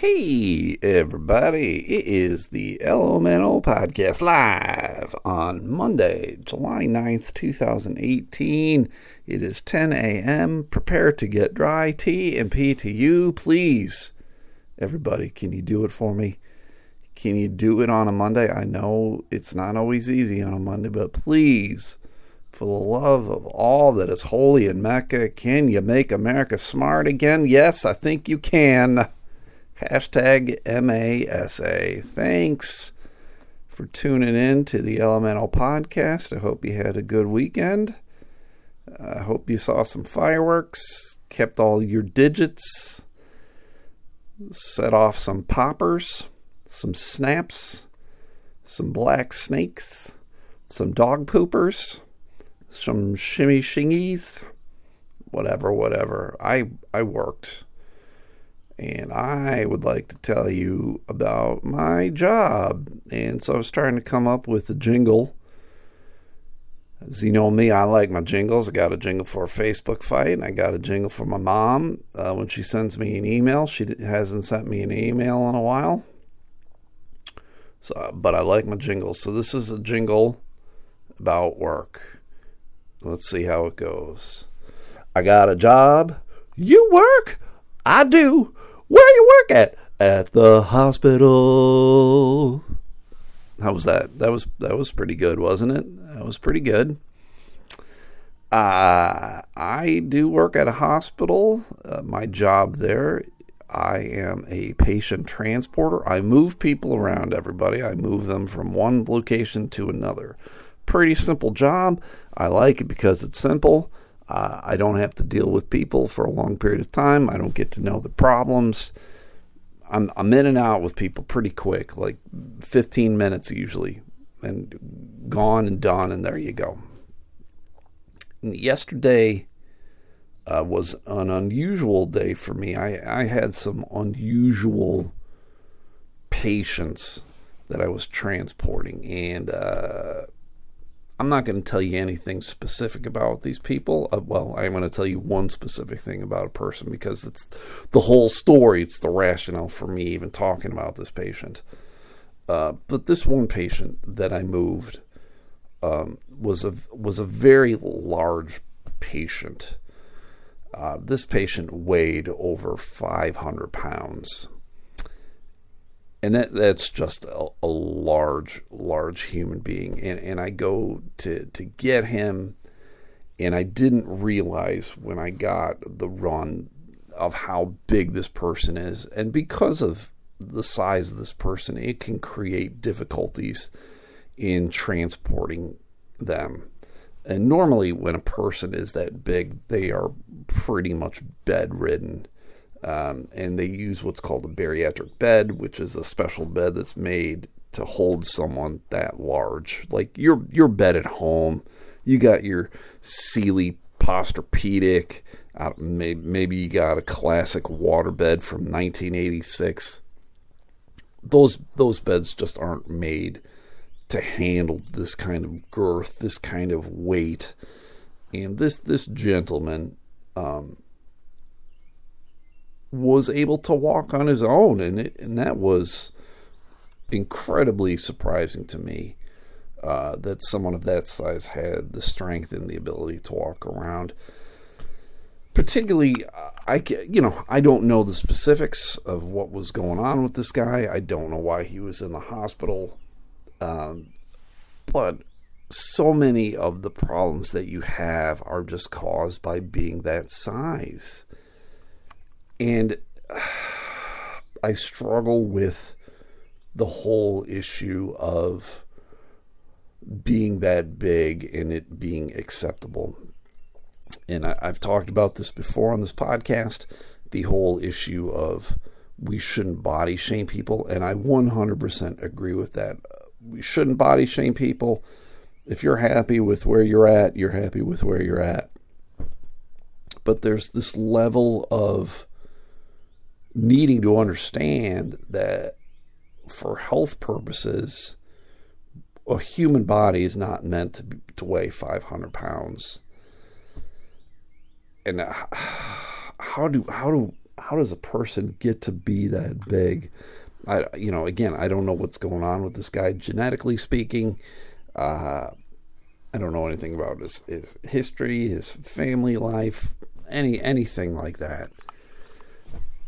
Hey, everybody. It is the Elemental Podcast live on Monday, July 9th, 2018. It is 10 a.m. Prepare to get dry. T and P to you, please. Everybody, can you do it for me? Can you do it on a Monday? I know it's not always easy on a Monday, but please, for the love of all that is holy in Mecca, can you make America smart again? Yes, I think you can. Hashtag MASA. Thanks for tuning in to the Elemental Podcast. I hope you had a good weekend. I hope you saw some fireworks, kept all your digits, set off some poppers, some snaps, some black snakes, some dog poopers, some shimmy shingies, whatever, whatever. I I worked and I would like to tell you about my job. And so I was trying to come up with a jingle. As you know me, I like my jingles. I got a jingle for a Facebook fight, and I got a jingle for my mom uh, when she sends me an email. She hasn't sent me an email in a while. So, but I like my jingles. So this is a jingle about work. Let's see how it goes. I got a job. You work? I do. Where you work at? At the hospital. How was that? That was that was pretty good, wasn't it? That was pretty good. Uh, I do work at a hospital. Uh, my job there, I am a patient transporter. I move people around, everybody. I move them from one location to another. Pretty simple job. I like it because it's simple. Uh, I don't have to deal with people for a long period of time. I don't get to know the problems. I'm, I'm in and out with people pretty quick, like 15 minutes usually, and gone and done, and there you go. And yesterday uh, was an unusual day for me. I, I had some unusual patients that I was transporting, and uh, I'm not going to tell you anything specific about these people. Uh, well, I'm going to tell you one specific thing about a person because it's the whole story. It's the rationale for me even talking about this patient. Uh, but this one patient that I moved um, was a was a very large patient. Uh, this patient weighed over 500 pounds and that that's just a, a, large, large human being. And and I go to to get him, and I didn't realize when I got the run of how big this person is, and because of the size of this person, it can create difficulties in transporting them. And normally, when a person is that big, they are pretty much bedridden um, and they use what's called a bariatric bed, which is a special bed that's made to hold someone that large. Like your your bed at home, you got your Sealy Posturepedic. Uh, maybe, maybe you got a classic waterbed from 1986. Those those beds just aren't made to handle this kind of girth, this kind of weight. And this this gentleman um, was able to walk on his own, and it, and that was incredibly surprising to me. Uh, that someone of that size had the strength and the ability to walk around. Particularly, I you know I don't know the specifics of what was going on with this guy. I don't know why he was in the hospital, um, but so many of the problems that you have are just caused by being that size. And I struggle with the whole issue of being that big and it being acceptable. And I, have talked about this before on this podcast the whole issue of we shouldn't body shame people. And I 100% agree with that. We shouldn't body shame people. If you're happy with where you're at, you're happy with where you're at. But there's this level of needing to understand that for health purposes, a human body is not meant to, to weigh 500 pounds. And uh, how do how do how does a person get to be that big? I, you know, again, I don't know what's going on with this guy genetically speaking. Uh, I don't know anything about his, his history, his family life, any anything like that.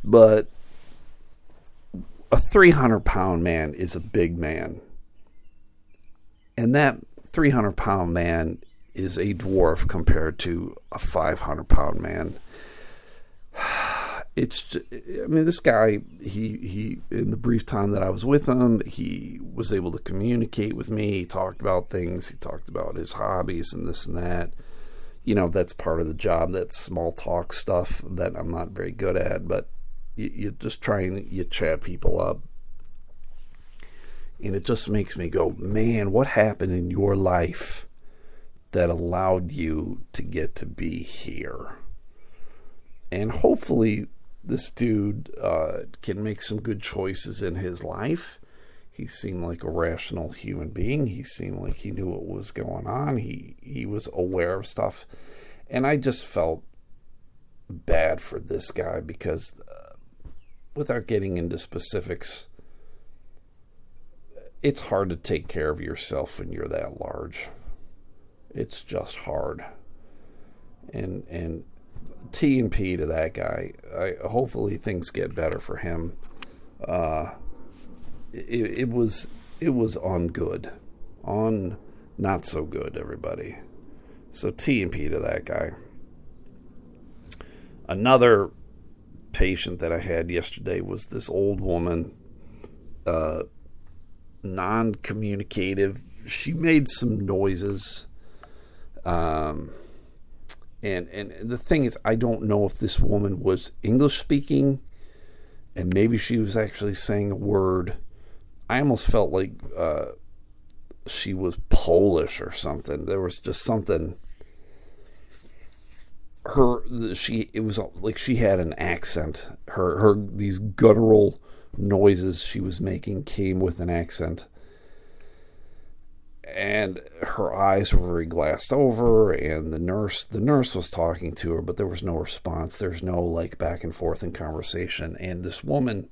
But a 300 pound man is a big man. And that 300 pound man is a dwarf compared to a 500 pound man. It's, I mean, this guy, he, he, in the brief time that I was with him, he was able to communicate with me. He talked about things. He talked about his hobbies and this and that. You know, that's part of the job. that small talk stuff that I'm not very good at, but you, you just try and you chat people up. And it just makes me go, man, what happened in your life that allowed you to get to be here? And hopefully, this dude uh, can make some good choices in his life. He seemed like a rational human being. He seemed like he knew what was going on. He he was aware of stuff, and I just felt bad for this guy because, without getting into specifics, it's hard to take care of yourself when you're that large. It's just hard. And and T and P to that guy. I, hopefully things get better for him. Uh, it, it was it was on good, on not so good. Everybody. So T and P to that guy. Another patient that I had yesterday was this old woman. Uh, non communicative. She made some noises. Um, and, and the thing is, I don't know if this woman was English speaking and maybe she was actually saying a word. I almost felt like uh, she was Polish or something. There was just something. Her, she, it was like she had an accent. Her, her, these guttural noises she was making came with an accent. And her eyes were very glassed over, and the nurse the nurse was talking to her, but there was no response. There's no like back and forth in conversation. And this woman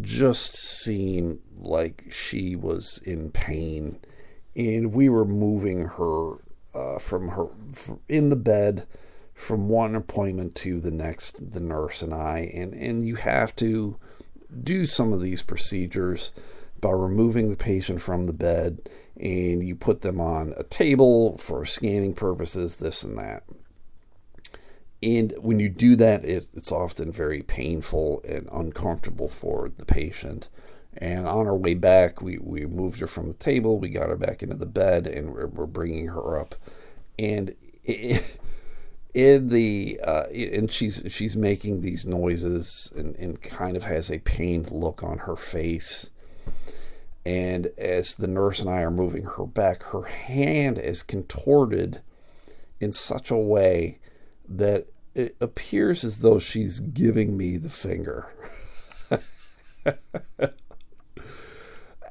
just seemed like she was in pain, and we were moving her uh, from her in the bed from one appointment to the next. The nurse and I, and and you have to do some of these procedures by removing the patient from the bed and you put them on a table for scanning purposes, this and that. And when you do that, it, it's often very painful and uncomfortable for the patient. And on our way back, we, we moved her from the table, we got her back into the bed, and we're, we're bringing her up. And it, in the uh, and she's she's making these noises and, and kind of has a pained look on her face. And as the nurse and I are moving her back, her hand is contorted in such a way that it appears as though she's giving me the finger.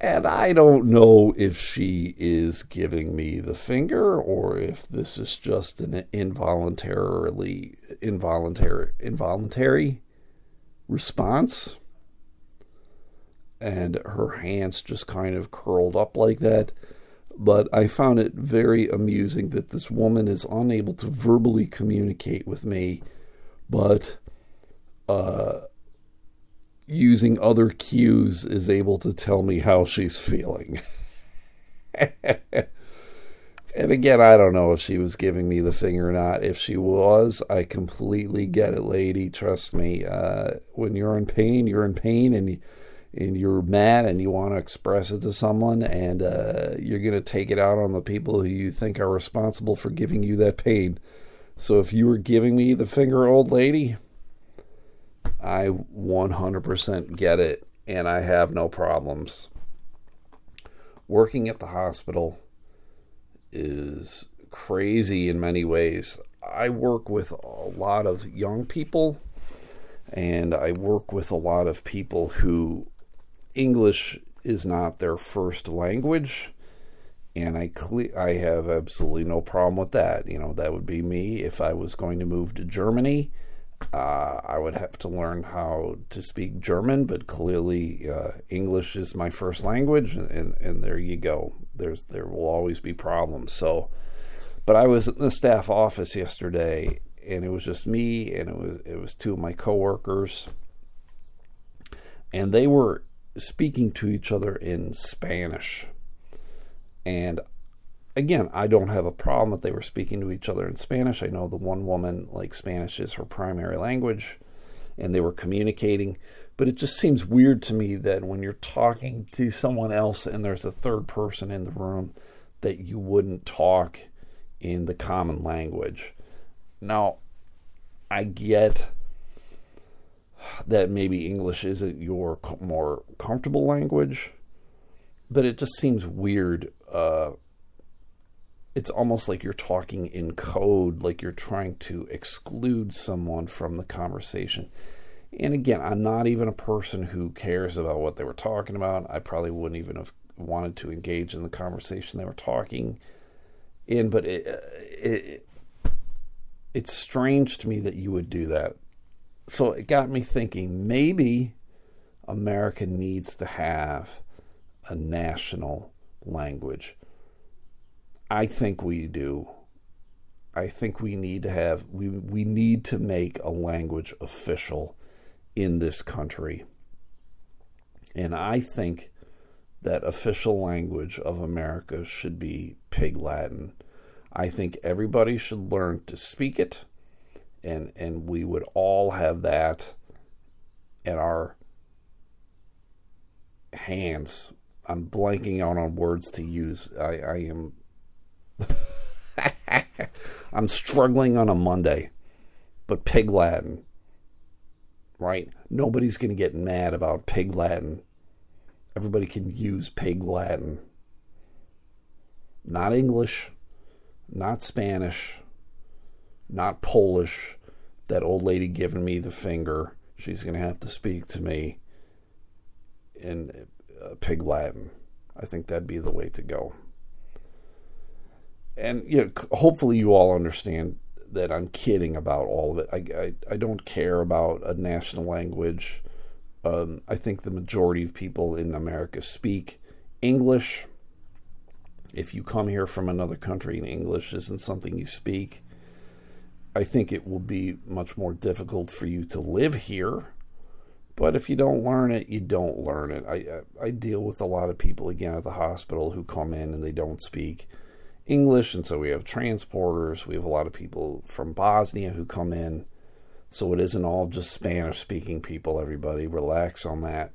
And I don't know if she is giving me the finger or if this is just an involuntarily involuntary involuntary response. And her hands just kind of curled up like that. But I found it very amusing that this woman is unable to verbally communicate with me, but uh, using other cues is able to tell me how she's feeling. and again, I don't know if she was giving me the finger or not. If she was, I completely get it, lady. Trust me. Uh, when you're in pain, you're in pain, and and you're mad, and you want to express it to someone, and uh, you're gonna take it out on the people who you think are responsible for giving you that pain. So if you were giving me the finger, old lady, I 100% get it and I have no problems. Working at the hospital is crazy in many ways. I work with a lot of young people and I work with a lot of people who English is not their first language and I cle- I have absolutely no problem with that. You know, that would be me if I was going to move to Germany Uh, I would have to learn how to speak German, but clearly uh, English is my first language, and, and there you go. There's there will always be problems. So, but I was in the staff office yesterday, and it was just me, and it was it was two of my coworkers, and they were speaking to each other in Spanish, and again, I don't have a problem that they were speaking to each other in Spanish. I know the one woman, like Spanish is her primary language, and they were communicating. But it just seems weird to me that when you're talking to someone else and there's a third person in the room, that you wouldn't talk in the common language. Now, I get that maybe English isn't your more comfortable language, but it just seems weird. Uh, it's almost like you're talking in code, like you're trying to exclude someone from the conversation. And again, I'm not even a person who cares about what they were talking about. I probably wouldn't even have wanted to engage in the conversation they were talking in, but it, uh, it it's strange to me that you would do that. So it got me thinking maybe America needs to have a national language I think we do. I think we need to have we we need to make a language official in this country. And I think that official language of America should be Pig Latin. I think everybody should learn to speak it and and we would all have that at our hands. I'm blanking out on words to use. I, I am I'm struggling on a Monday, but pig Latin, right? Nobody's going to get mad about pig Latin. Everybody can use pig Latin. Not English, not Spanish, not Polish. That old lady giving me the finger, she's going to have to speak to me in uh, pig Latin. I think that'd be the way to go and you know, hopefully you all understand that I'm kidding about all of it. I, I, I don't care about a national language. Um, I think the majority of people in America speak English. If you come here from another country and English isn't something you speak, I think it will be much more difficult for you to live here. But if you don't learn it, you don't learn it. I, I deal with a lot of people again at the hospital who come in and they don't speak English, and so we have transporters. We have a lot of people from Bosnia who come in. So it isn't all just Spanish speaking people, everybody. Relax on that.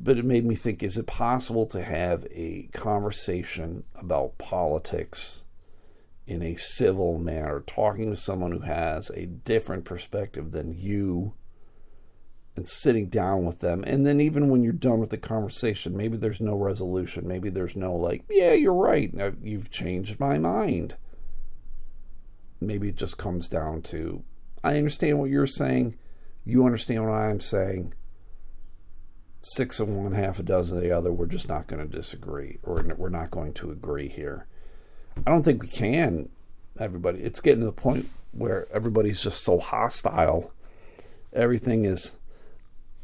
But it made me think is it possible to have a conversation about politics in a civil manner, talking to someone who has a different perspective than you? And sitting down with them. And then even when you're done with the conversation, maybe there's no resolution. Maybe there's no like, yeah, you're right. You've changed my mind. Maybe it just comes down to I understand what you're saying. You understand what I'm saying. Six of one, half a dozen of the other. We're just not going to disagree, or we're not going to agree here. I don't think we can. Everybody, it's getting to the point where everybody's just so hostile. Everything is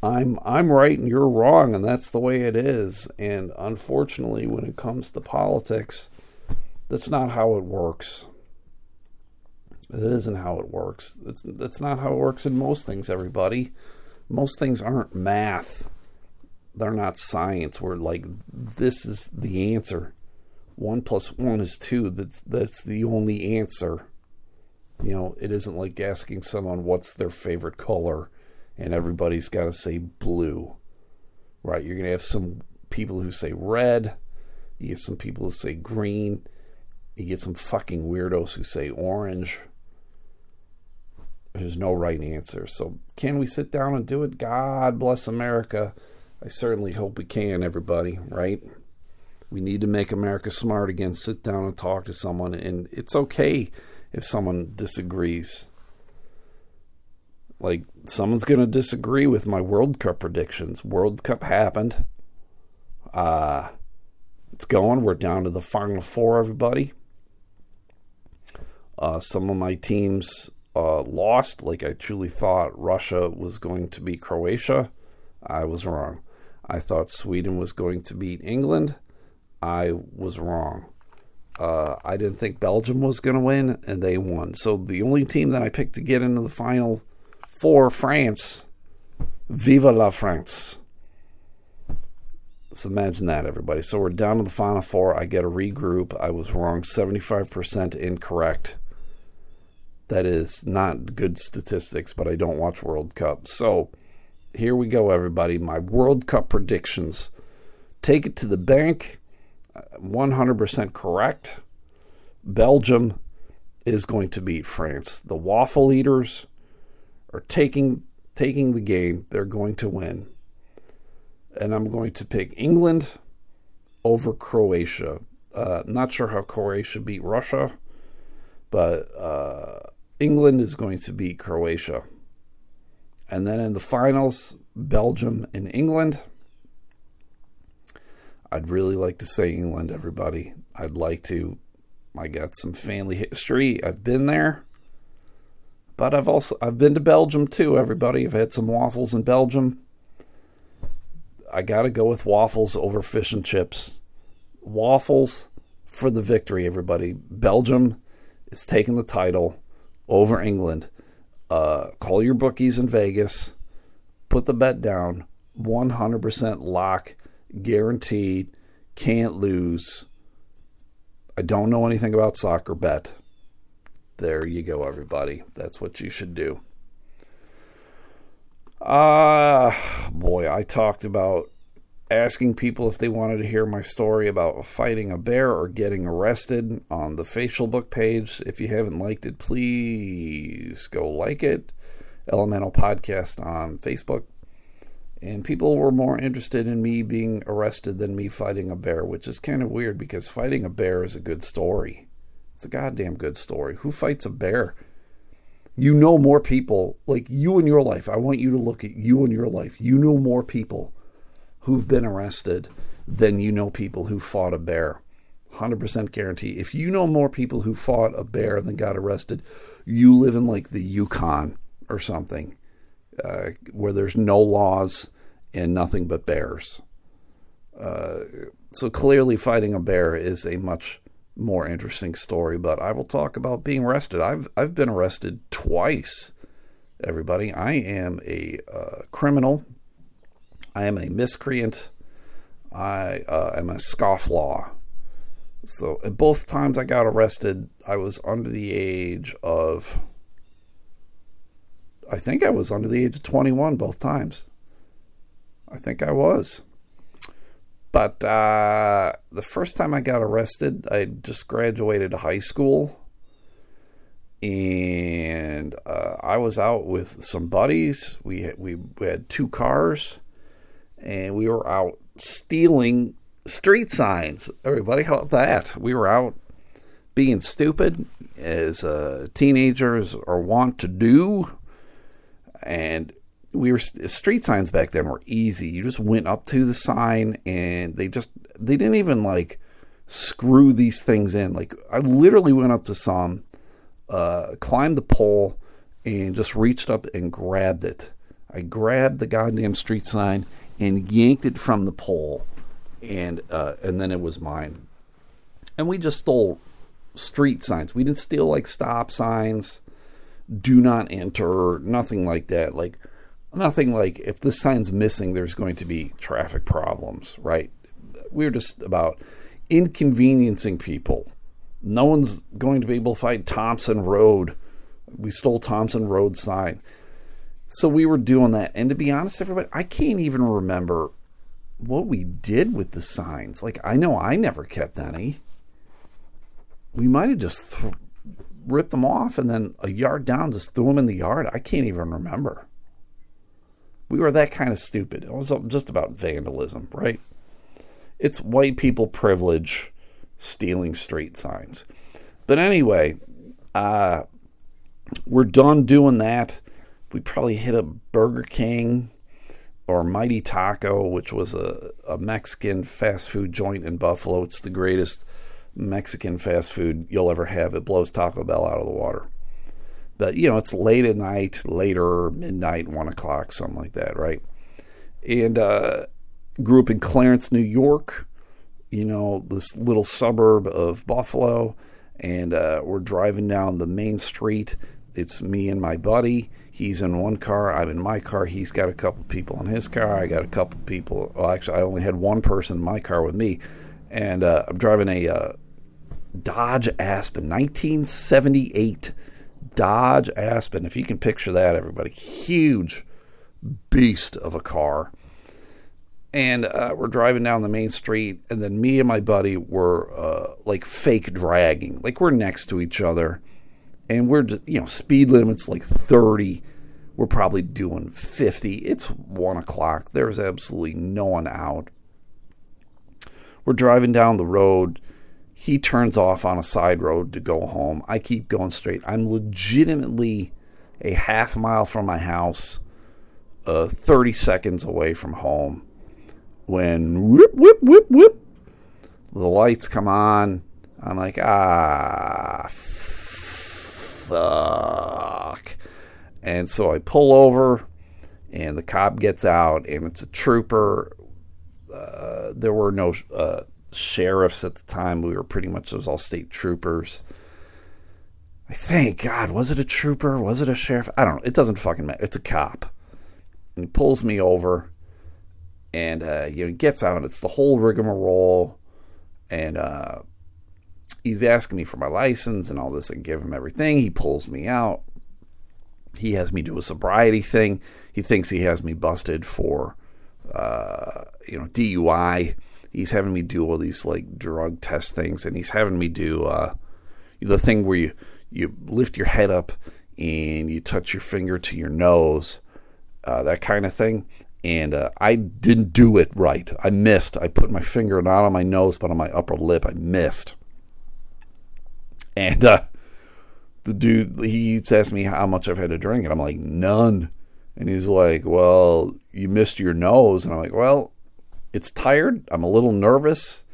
I'm I'm right and you're wrong and that's the way it is. And unfortunately, when it comes to politics, that's not how it works. It isn't how it works. It's that's not how it works in most things, everybody. Most things aren't math. They're not science where like this is the answer. One plus one is two. That's that's the only answer. You know, it isn't like asking someone what's their favorite color and everybody's got to say blue, right? You're going to have some people who say red, you get some people who say green, you get some fucking weirdos who say orange. There's no right answer. So, can we sit down and do it? God bless America. I certainly hope we can, everybody, right? We need to make America smart again. Sit down and talk to someone, and it's okay if someone disagrees. Like, someone's going to disagree with my World Cup predictions. World Cup happened. Uh, it's going. We're down to the final four, everybody. Uh, some of my teams uh, lost. Like I truly thought Russia was going to beat Croatia. I was wrong. I thought Sweden was going to beat England. I was wrong. Uh, I didn't think Belgium was going to win, and they won. So the only team that I picked to get into the final four, France, Viva la France. So imagine that, everybody. So we're down to the final four. I get a regroup. I was wrong, 75% incorrect. That is not good statistics, but I don't watch World Cup. So here we go, everybody. My World Cup predictions. Take it to the bank. Uh, 100% correct. Belgium is going to beat France. The waffle eaters are taking taking the game. They're going to win. And I'm going to pick England over Croatia. Uh, not sure how Croatia beat Russia, but uh, England is going to beat Croatia. And then in the finals, Belgium and England. I'd really like to say England, everybody. I'd like to. I got some family history. I've been there. But I've also I've been to Belgium too, everybody. I've had some waffles in Belgium. I got to go with waffles over fish and chips. Waffles for the victory, everybody. Belgium is taking the title over England. Uh, call your bookies in Vegas. Put the bet down. 100% lock, guaranteed. Can't lose. I don't know anything about soccer bet. There you go, everybody. That's what you should do. Ah, uh, boy, I talked about asking people if they wanted to hear my story about fighting a bear or getting arrested on the facial book page. If you haven't liked it, please go like it. Elemental Podcast on Facebook. And people were more interested in me being arrested than me fighting a bear, which is kind of weird because fighting a bear is a good story. It's a goddamn good story. Who fights a bear? You know more people, like you in your life. I want you to look at you in your life. You know more people who've been arrested than you know people who fought a bear. 100% guarantee. If you know more people who fought a bear than got arrested, you live in like the Yukon or something uh, where there's no laws and nothing but bears. Uh, so clearly, fighting a bear is a much more interesting story, but I will talk about being arrested. I've I've been arrested twice. Everybody, I am a uh, criminal. I am a miscreant. I uh, am a scofflaw. So at both times I got arrested, I was under the age of. I think I was under the age of 21 both times. I think I was. But uh, the first time I got arrested, I just graduated high school. And uh, I was out with some buddies. We had, we, we had two cars, and we were out stealing street signs. Everybody, how about that? We were out being stupid, as uh, teenagers are wont to do. And we were street signs back then were easy. You just went up to the sign and they just they didn't even like screw these things in. Like I literally went up to some, uh, climbed the pole, and just reached up and grabbed it. I grabbed the goddamn street sign and yanked it from the pole, and uh, and then it was mine. And we just stole street signs. We didn't steal like stop signs, do not enter, nothing like that. Like nothing like if this sign's missing, there's going to be traffic problems, right? We're just about inconveniencing people. No one's going to be able to find Thompson Road. We stole Thompson Road sign. So we were doing that. And to be honest, everybody, I can't even remember what we did with the signs. Like, I know I never kept any. We might have just th- ripped them off and then a yard down just threw them in the yard. I can't even remember. We were that kind of stupid. It was just about vandalism, right? It's white people privilege stealing street signs. But anyway, uh, we're done doing that. We probably hit a Burger King or Mighty Taco, which was a, a Mexican fast food joint in Buffalo. It's the greatest Mexican fast food you'll ever have. It blows Taco Bell out of the water. But you know, it's late at night, later midnight, one o'clock, something like that, right? And uh, grew up in Clarence, New York. You know, this little suburb of Buffalo, and uh, we're driving down the main street. It's me and my buddy. He's in one car. I'm in my car. He's got a couple people in his car. I got a couple people. Well, actually, I only had one person in my car with me, and uh, I'm driving a uh, Dodge Aspen, 1978 Dodge Aspen. If you can picture that, everybody, huge beast of a car. And uh, we're driving down the main street, and then me and my buddy were uh, like fake dragging, like we're next to each other, and we're just, you know speed limits like 30. We're probably doing 50. It's one o'clock. There's absolutely no one out. We're driving down the road he turns off on a side road to go home. I keep going straight. I'm legitimately a half mile from my house, uh, 30 seconds away from home. When whoop, whoop, whoop, whoop, the lights come on. I'm like, ah, fuck. And so I pull over, and the cop gets out, and it's a trooper. Uh, there were no uh, sheriffs at the time. We were pretty much those all state troopers. I think, God, was it a trooper? Was it a sheriff? I don't know. It doesn't fucking matter. It's a cop. And he pulls me over and, uh, you know, he gets out. It's the whole rigmarole. And, uh, he's asking me for my license and all this. I give him everything. He pulls me out. He has me do a sobriety thing. He thinks he has me busted for, uh, you know, DUI he's having me do all these like drug test things, and he's having me do uh, the thing where you you lift your head up and you touch your finger to your nose, uh, that kind of thing. And uh, I didn't do it right. I missed. I put my finger not on my nose, but on my upper lip. I missed. And uh, the dude, he's asked me how much I've had to drink, and I'm like, none. And he's like, well, you missed your nose. And I'm like, well, it's tired. I'm a little nervous.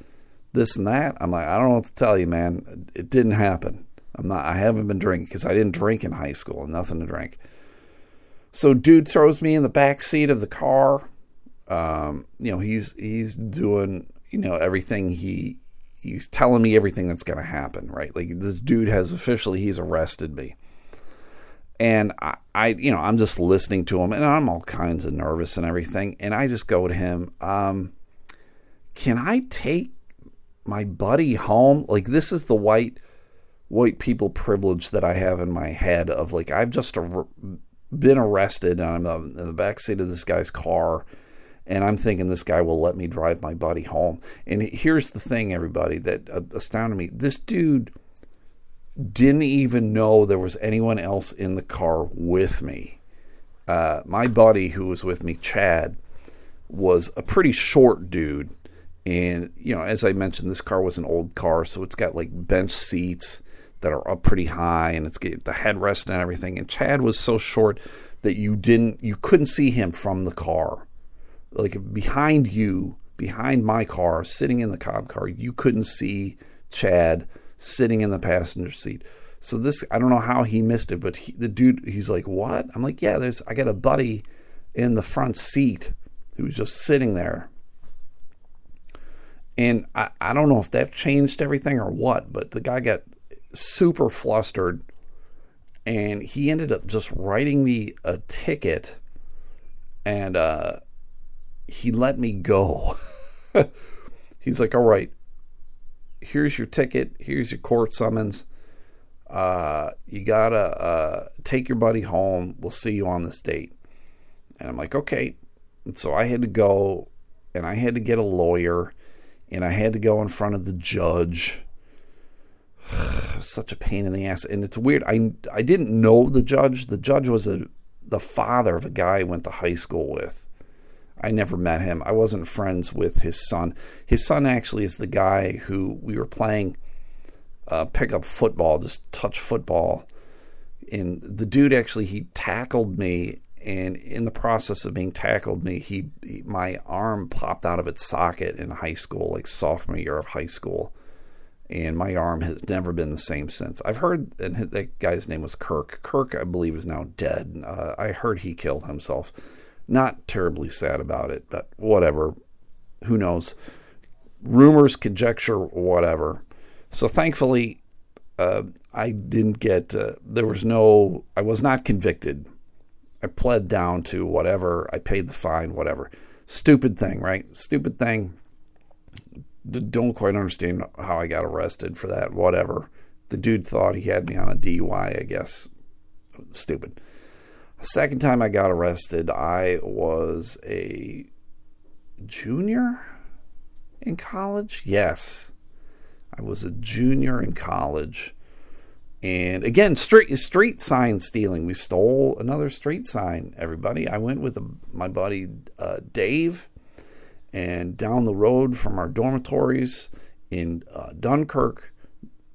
This and that. I'm like, I don't know what to tell you, man. It didn't happen. I'm not. I haven't been drinking because I didn't drink in high school. Nothing to drink. So, dude throws me in the back seat of the car. Um, you know, he's he's doing you know everything he he's telling me everything that's going to happen. Right? Like this dude has officially he's arrested me and I, I, you know i'm just listening to him and i'm all kinds of nervous and everything and i just go to him um, can i take my buddy home? Like this is the white white people privilege that i have in my head of like i've just ar- been arrested and i'm in the back seat of this guy's car and i'm thinking this guy will let me drive my buddy home. And here's the thing everybody that astounded me. This dude didn't even know there was anyone else in the car with me. Uh, my buddy who was with me, Chad, was a pretty short dude. And, you know, as I mentioned, this car was an old car, so it's got like bench seats that are up pretty high and it's got the headrest and everything. And Chad was so short that you didn't, you couldn't see him from the car. Like behind you, behind my car, sitting in the cop car, you couldn't see Chad sitting in the passenger seat. So this, I don't know how he missed it, but he, the dude, he's like, "What?" I'm like, "Yeah, there's. I got a buddy in the front seat who was just sitting there." And I, I don't know if that changed everything or what, but the guy got super flustered and he ended up just writing me a ticket and uh, he let me go. He's like, all right, here's your ticket, here's your court summons. Uh, you gotta uh, take your buddy home. We'll see you on this date. And I'm like, okay. And so I had to go and I had to get a lawyer and I had to go in front of the judge. Such a pain in the ass. And it's weird. I, I didn't know the judge. The judge was a, the father of a guy I went to high school with. I never met him. I wasn't friends with his son. His son actually is the guy who we were playing uh, pickup football, just touch football. And the dude actually he tackled me, and in the process of being tackled me, he, he my arm popped out of its socket in high school, like sophomore year of high school, and my arm has never been the same since. I've heard, and that guy's name was Kirk. Kirk, I believe, is now dead. Uh, I heard he killed himself. Not terribly sad about it, but whatever. Who knows? Rumors, conjecture, whatever. So thankfully, uh, I didn't get, uh, there was no, I was not convicted. I pled down to whatever. I paid the fine, whatever. Stupid thing, right? Stupid thing. Don't quite understand how I got arrested for that, whatever. The dude thought he had me on a DUI, I guess. Stupid. Second time I got arrested, I was a junior in college. Yes, I was a junior in college. And again, street street sign stealing. We stole another street sign. Everybody, I went with a, my buddy uh, Dave, and down the road from our dormitories in uh, Dunkirk,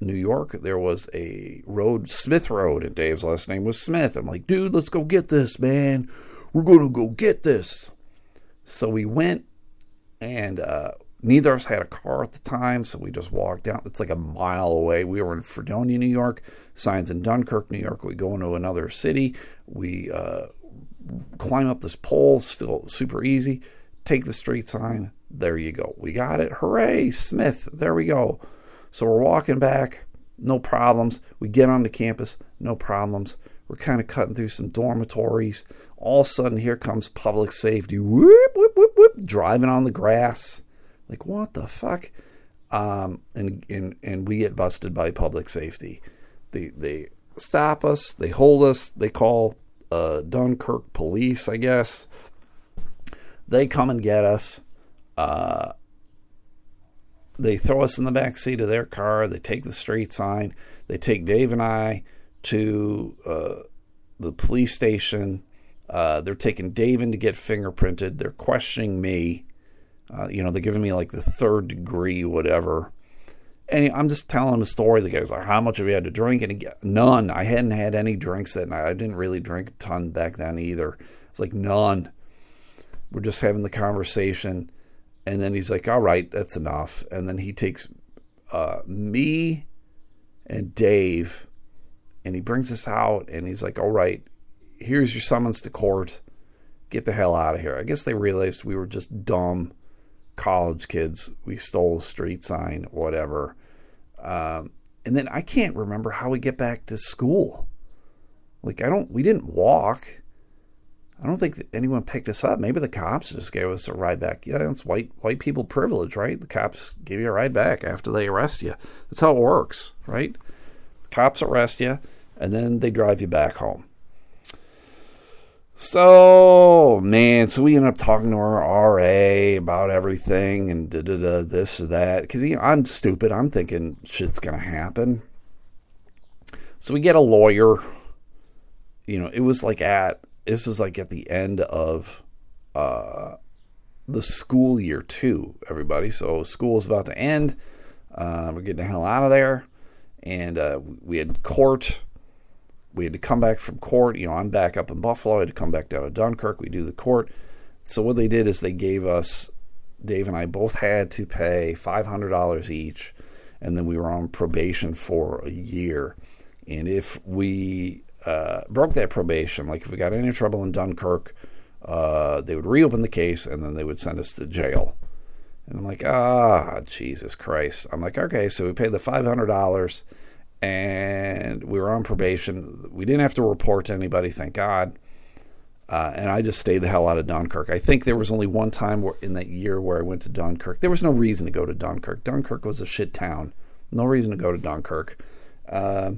New York, there was a road, Smith Road, and Dave's last name was Smith. I'm like, dude, let's go get this, man. We're gonna go get this. So we went, and uh, Neither of us had a car at the time, so we just walked down. It's like a mile away. We were in Fredonia, New York. Signs in Dunkirk, New York. We go into another city. We uh, climb up this pole, still super easy. Take the street sign. There you go. We got it. Hooray, Smith. There we go. So we're walking back. No problems. We get onto campus. No problems. We're kind of cutting through some dormitories. All of a sudden, here comes public safety. Whoop, whoop, whoop, whoop. Driving on the grass like, what the fuck? Um, and, and, and we get busted by public safety. They, they stop us, they hold us, they call uh, Dunkirk police, I guess. They come and get us. Uh, they throw us in the back seat of their car. They take the street sign. They take Dave and I to uh, the police station. Uh, they're taking Dave in to get fingerprinted. They're questioning me. Uh, you know, they're giving me like the third degree, whatever. And I'm just telling him a story. The guy's like, "How much have you had to drink?" And he, none. I hadn't had any drinks that night. I didn't really drink a ton back then either. It's like none. We're just having the conversation, and then he's like, "All right, that's enough." And then he takes uh, me and Dave, and he brings us out, and he's like, "All right, here's your summons to court. Get the hell out of here." I guess they realized we were just dumb college kids. We stole a street sign, whatever. Um, and then I can't remember how we get back to school. Like I don't, we didn't walk. I don't think anyone picked us up. Maybe the cops just gave us a ride back. Yeah, it's white white people privilege, right? The cops give you a ride back after they arrest you. That's how it works, right? Cops arrest you, and then they drive you back home. So, man, so we end up talking to our RA about everything and da da da this or that. Because, you know, I'm stupid. I'm thinking shit's to happen. So we get a lawyer. You know, it was like at, this was like at the end of uh, the school year, too, everybody. So school is about to end. Uh, we're getting the hell out of there. And uh, we had court we had to come back from court. You know, I'm back up in Buffalo. I had to come back down to Dunkirk. We do the court. So what they did is they gave us, Dave and I both had to pay $500 each, and then we were on probation for a year. And if we uh, broke that probation, like if we got any trouble in Dunkirk, uh, they would reopen the case and then they would send us to jail. And I'm like, ah, Jesus Christ. I'm like, okay, so we paid the $500 and we were on probation. We didn't have to report to anybody, thank God. Uh, and I just stayed the hell out of Dunkirk. I think there was only one time where, in that year where I went to Dunkirk. There was no reason to go to Dunkirk. Dunkirk was a shit town. No reason to go to Dunkirk. Uh,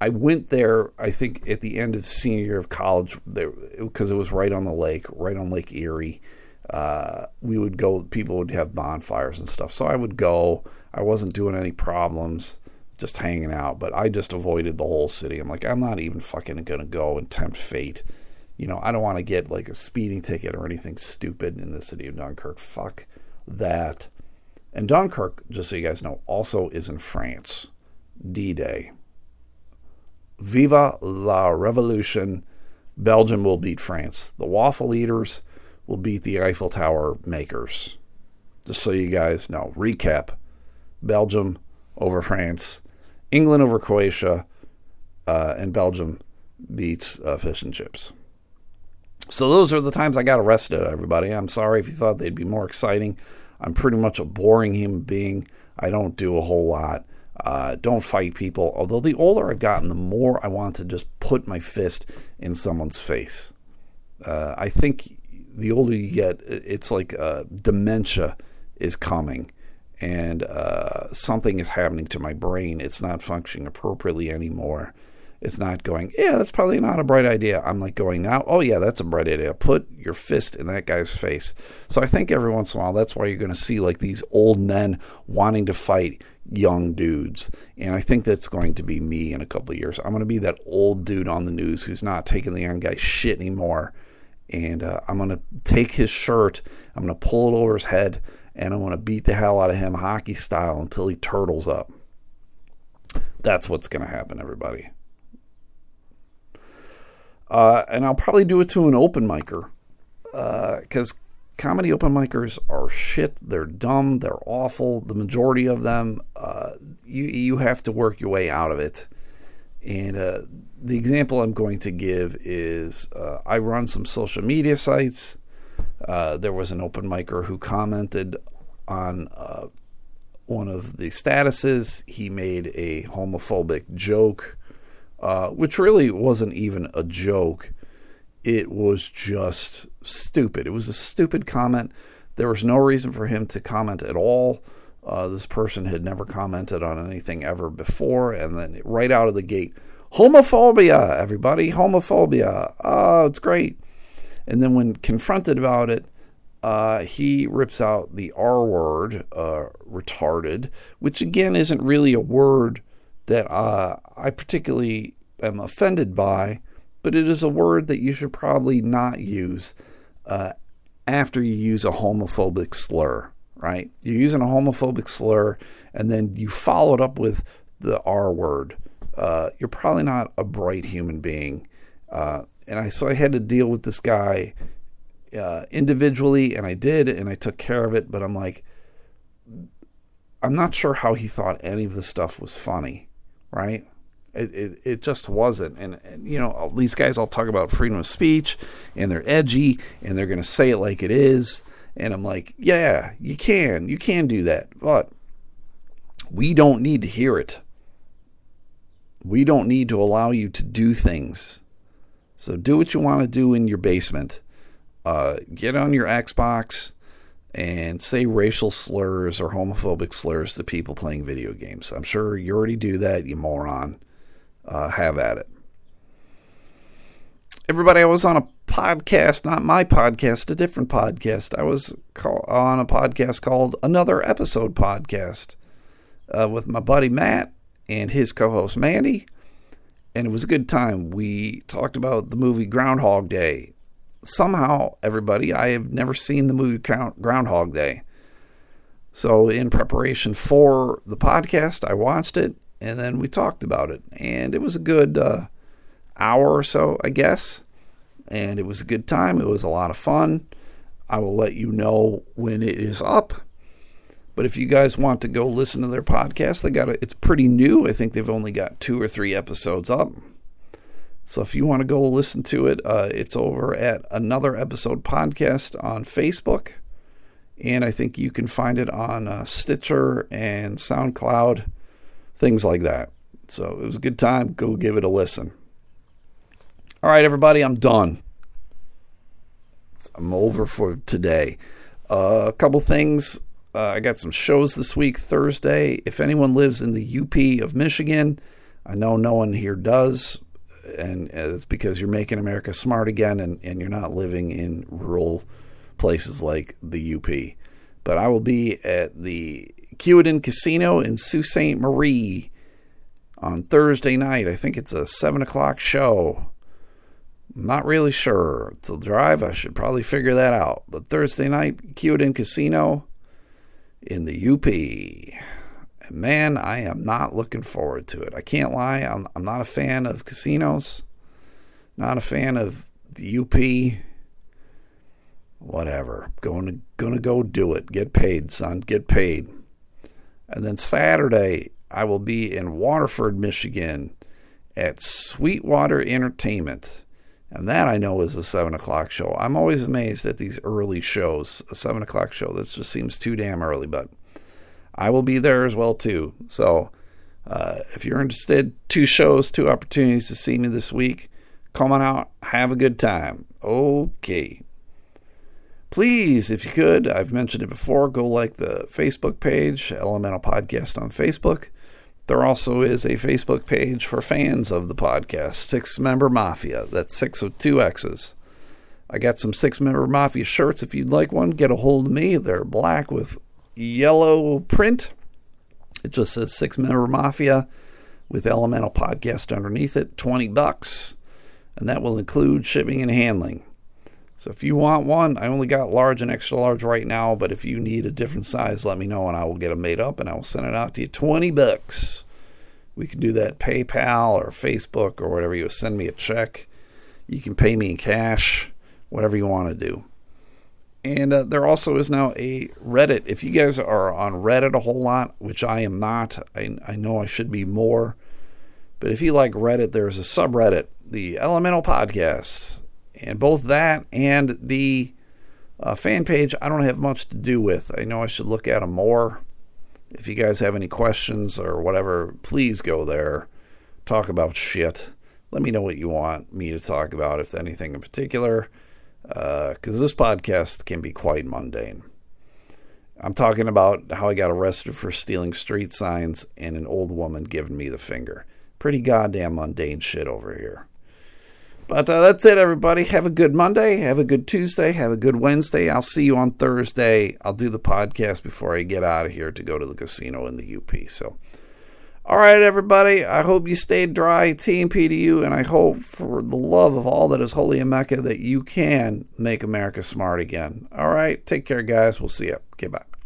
I went there, I think, at the end of senior year of college because it was right on the lake, right on Lake Erie. Uh, we would go, people would have bonfires and stuff. So I would go. I wasn't doing any problems just hanging out. But I just avoided the whole city. I'm like, I'm not even fucking gonna go and tempt fate. You know, I don't want to get like a speeding ticket or anything stupid in the city of Dunkirk. Fuck that. And Dunkirk, just so you guys know, also is in France. D Day. Viva la Revolution. Belgium will beat France. The waffle eaters will beat the Eiffel Tower makers. Just so you guys know. Recap Belgium over France, England over Croatia, uh, and Belgium beats uh, fish and chips. So those are the times I got arrested, everybody. I'm sorry if you thought they'd be more exciting. I'm pretty much a boring human being. I don't do a whole lot. Uh, don't fight people. Although the older I've gotten, the more I want to just put my fist in someone's face. Uh, I think the older you get, it's like uh, dementia is coming and uh, something is happening to my brain. It's not functioning appropriately anymore. It's not going, yeah, that's probably not a bright idea. I'm like going now, oh, yeah, that's a bright idea. Put your fist in that guy's face. So I think every once in a while, that's why you're going to see like these old men wanting to fight young dudes. And I think that's going to be me in a couple of years. I'm going to be that old dude on the news who's not taking the young guy shit anymore. And uh, I'm going to take his shirt, I'm going to pull it over his head, and I'm going to beat the hell out of him hockey style until he turtles up. That's what's going to happen, everybody. Uh, and I'll probably do it to an open micer because uh, comedy open micers are shit. They're dumb. They're awful. The majority of them, uh, you you have to work your way out of it. And uh, the example I'm going to give is uh, I run some social media sites. Uh, there was an open micer who commented on one of the statuses. He made a homophobic joke uh, which really wasn't even a joke. It was just stupid. It was a stupid comment. There was no reason for him to comment at all. Uh, this person had never commented on anything ever before, and then right out of the gate, homophobia, everybody, homophobia. Oh, it's great. And then when confronted about it, uh, he rips out the R word, uh, retarded, which again isn't really a word that uh, I particularly am offended by, but it is a word that you should probably not use uh, after you use a homophobic slur, right? You're using a homophobic slur and then you follow it up with the R word. Uh, you're probably not a bright human being. Uh, and I so I had to deal with this guy uh, individually, and I did, and I took care of it. But I'm like, I'm not sure how he thought any of the stuff was funny right? It, it, it just wasn't. And, and, you know, these guys all talk about freedom of speech and they're edgy and they're going to say it like it is. And I'm like, yeah, you can. You can do that. But we don't need to hear it. We don't need to allow you to do things. So do what you want to do in your basement. Uh, get on your Xbox and say racial slurs or homophobic slurs to people playing video games. I'm sure you already do that, you moron. Uh, have at it. Everybody, I was on a podcast, not my podcast, a different podcast. I was call, on a podcast called Another Episode Podcast uh, with my buddy Matt and his co host Mandy. And it was a good time. We talked about the movie Groundhog Day somehow, everybody, I have never seen the movie Groundhog Day. So, in preparation for the podcast, I watched it and then we talked about it. And it was a good uh, hour or so, I guess. And it was a good time. It was a lot of fun. I will let you know when it is up. But if you guys want to go listen to their podcast, they got it. It's pretty new. I think they've only got two or three episodes up. So if you want to go listen to it, uh, it's over at another episode podcast on Facebook. And I think you can find it on uh, Stitcher and SoundCloud, things like that. So it was a good time. Go give it a listen. All right, everybody, I'm done. I'm over for today. Uh, a couple things. Uh, I got some shows this week, Thursday. If anyone lives in the UP of Michigan, I know no one here does, and it's because you're making America smart again, and, and you're not living in rural places like the UP. But I will be at the Kewadin Casino in Sault Ste. Marie on Thursday night. I think it's a 7 o'clock show. Not really sure. It's a drive. I should probably figure that out. But Thursday night, Kewadin Casino in the UP man, I am not looking forward to it. I can't lie. I'm, I'm not a fan of casinos, not a fan of the UP. Whatever. Going to gonna go do it. Get paid, son. Get paid. And then Saturday, I will be in Waterford, Michigan at Sweetwater Entertainment. And that I know is a 7 o'clock show. I'm always amazed at these early shows. A 7 o'clock show, that just seems too damn early, but I will be there as well, too. So uh, if you're interested, two shows, two opportunities to see me this week. Come on out, have a good time. Okay. Please, if you could, I've mentioned it before, go like the Facebook page, Elemental Podcast on Facebook. There also is a Facebook page for fans of the podcast, Sixx Member Mafia. That's six with two X's. I got some Sixx Member Mafia shirts. If you'd like one, get a hold of me. They're black with yellow print. It just says Sixx Member Mafia with Elemental Podcast underneath it, 20 bucks. And that will include shipping and handling. So if you want one, I only got large and extra large right now, but if you need a different size, let me know and I will get them made up and I will send it out to you. 20 bucks. We can do that PayPal or Facebook or whatever you send me a check. You can pay me in cash, whatever you want to do. And uh, there also is now a Reddit. If you guys are on Reddit a whole lot, which I am not, I, I know I should be more. But if you like Reddit, there's a subreddit, the Elemental Podcast and both that and the uh, fan page, I don't have much to do with. I know I should look at them more. If you guys have any questions or whatever, please go there. Talk about shit. Let me know what you want me to talk about, if anything in particular, because uh, this podcast can be quite mundane. I'm talking about how I got arrested for stealing street signs and an old woman giving me the finger. Pretty goddamn mundane shit over here. But uh, that's it, everybody. Have a good Monday. Have a good Tuesday. Have a good Wednesday. I'll see you on Thursday. I'll do the podcast before I get out of here to go to the casino in the UP. So, all right, everybody. I hope you stayed dry. TMP to you, and I hope for the love of all that is holy in Mecca that you can make America smart again. All right. Take care, guys. We'll see you. Okay, bye.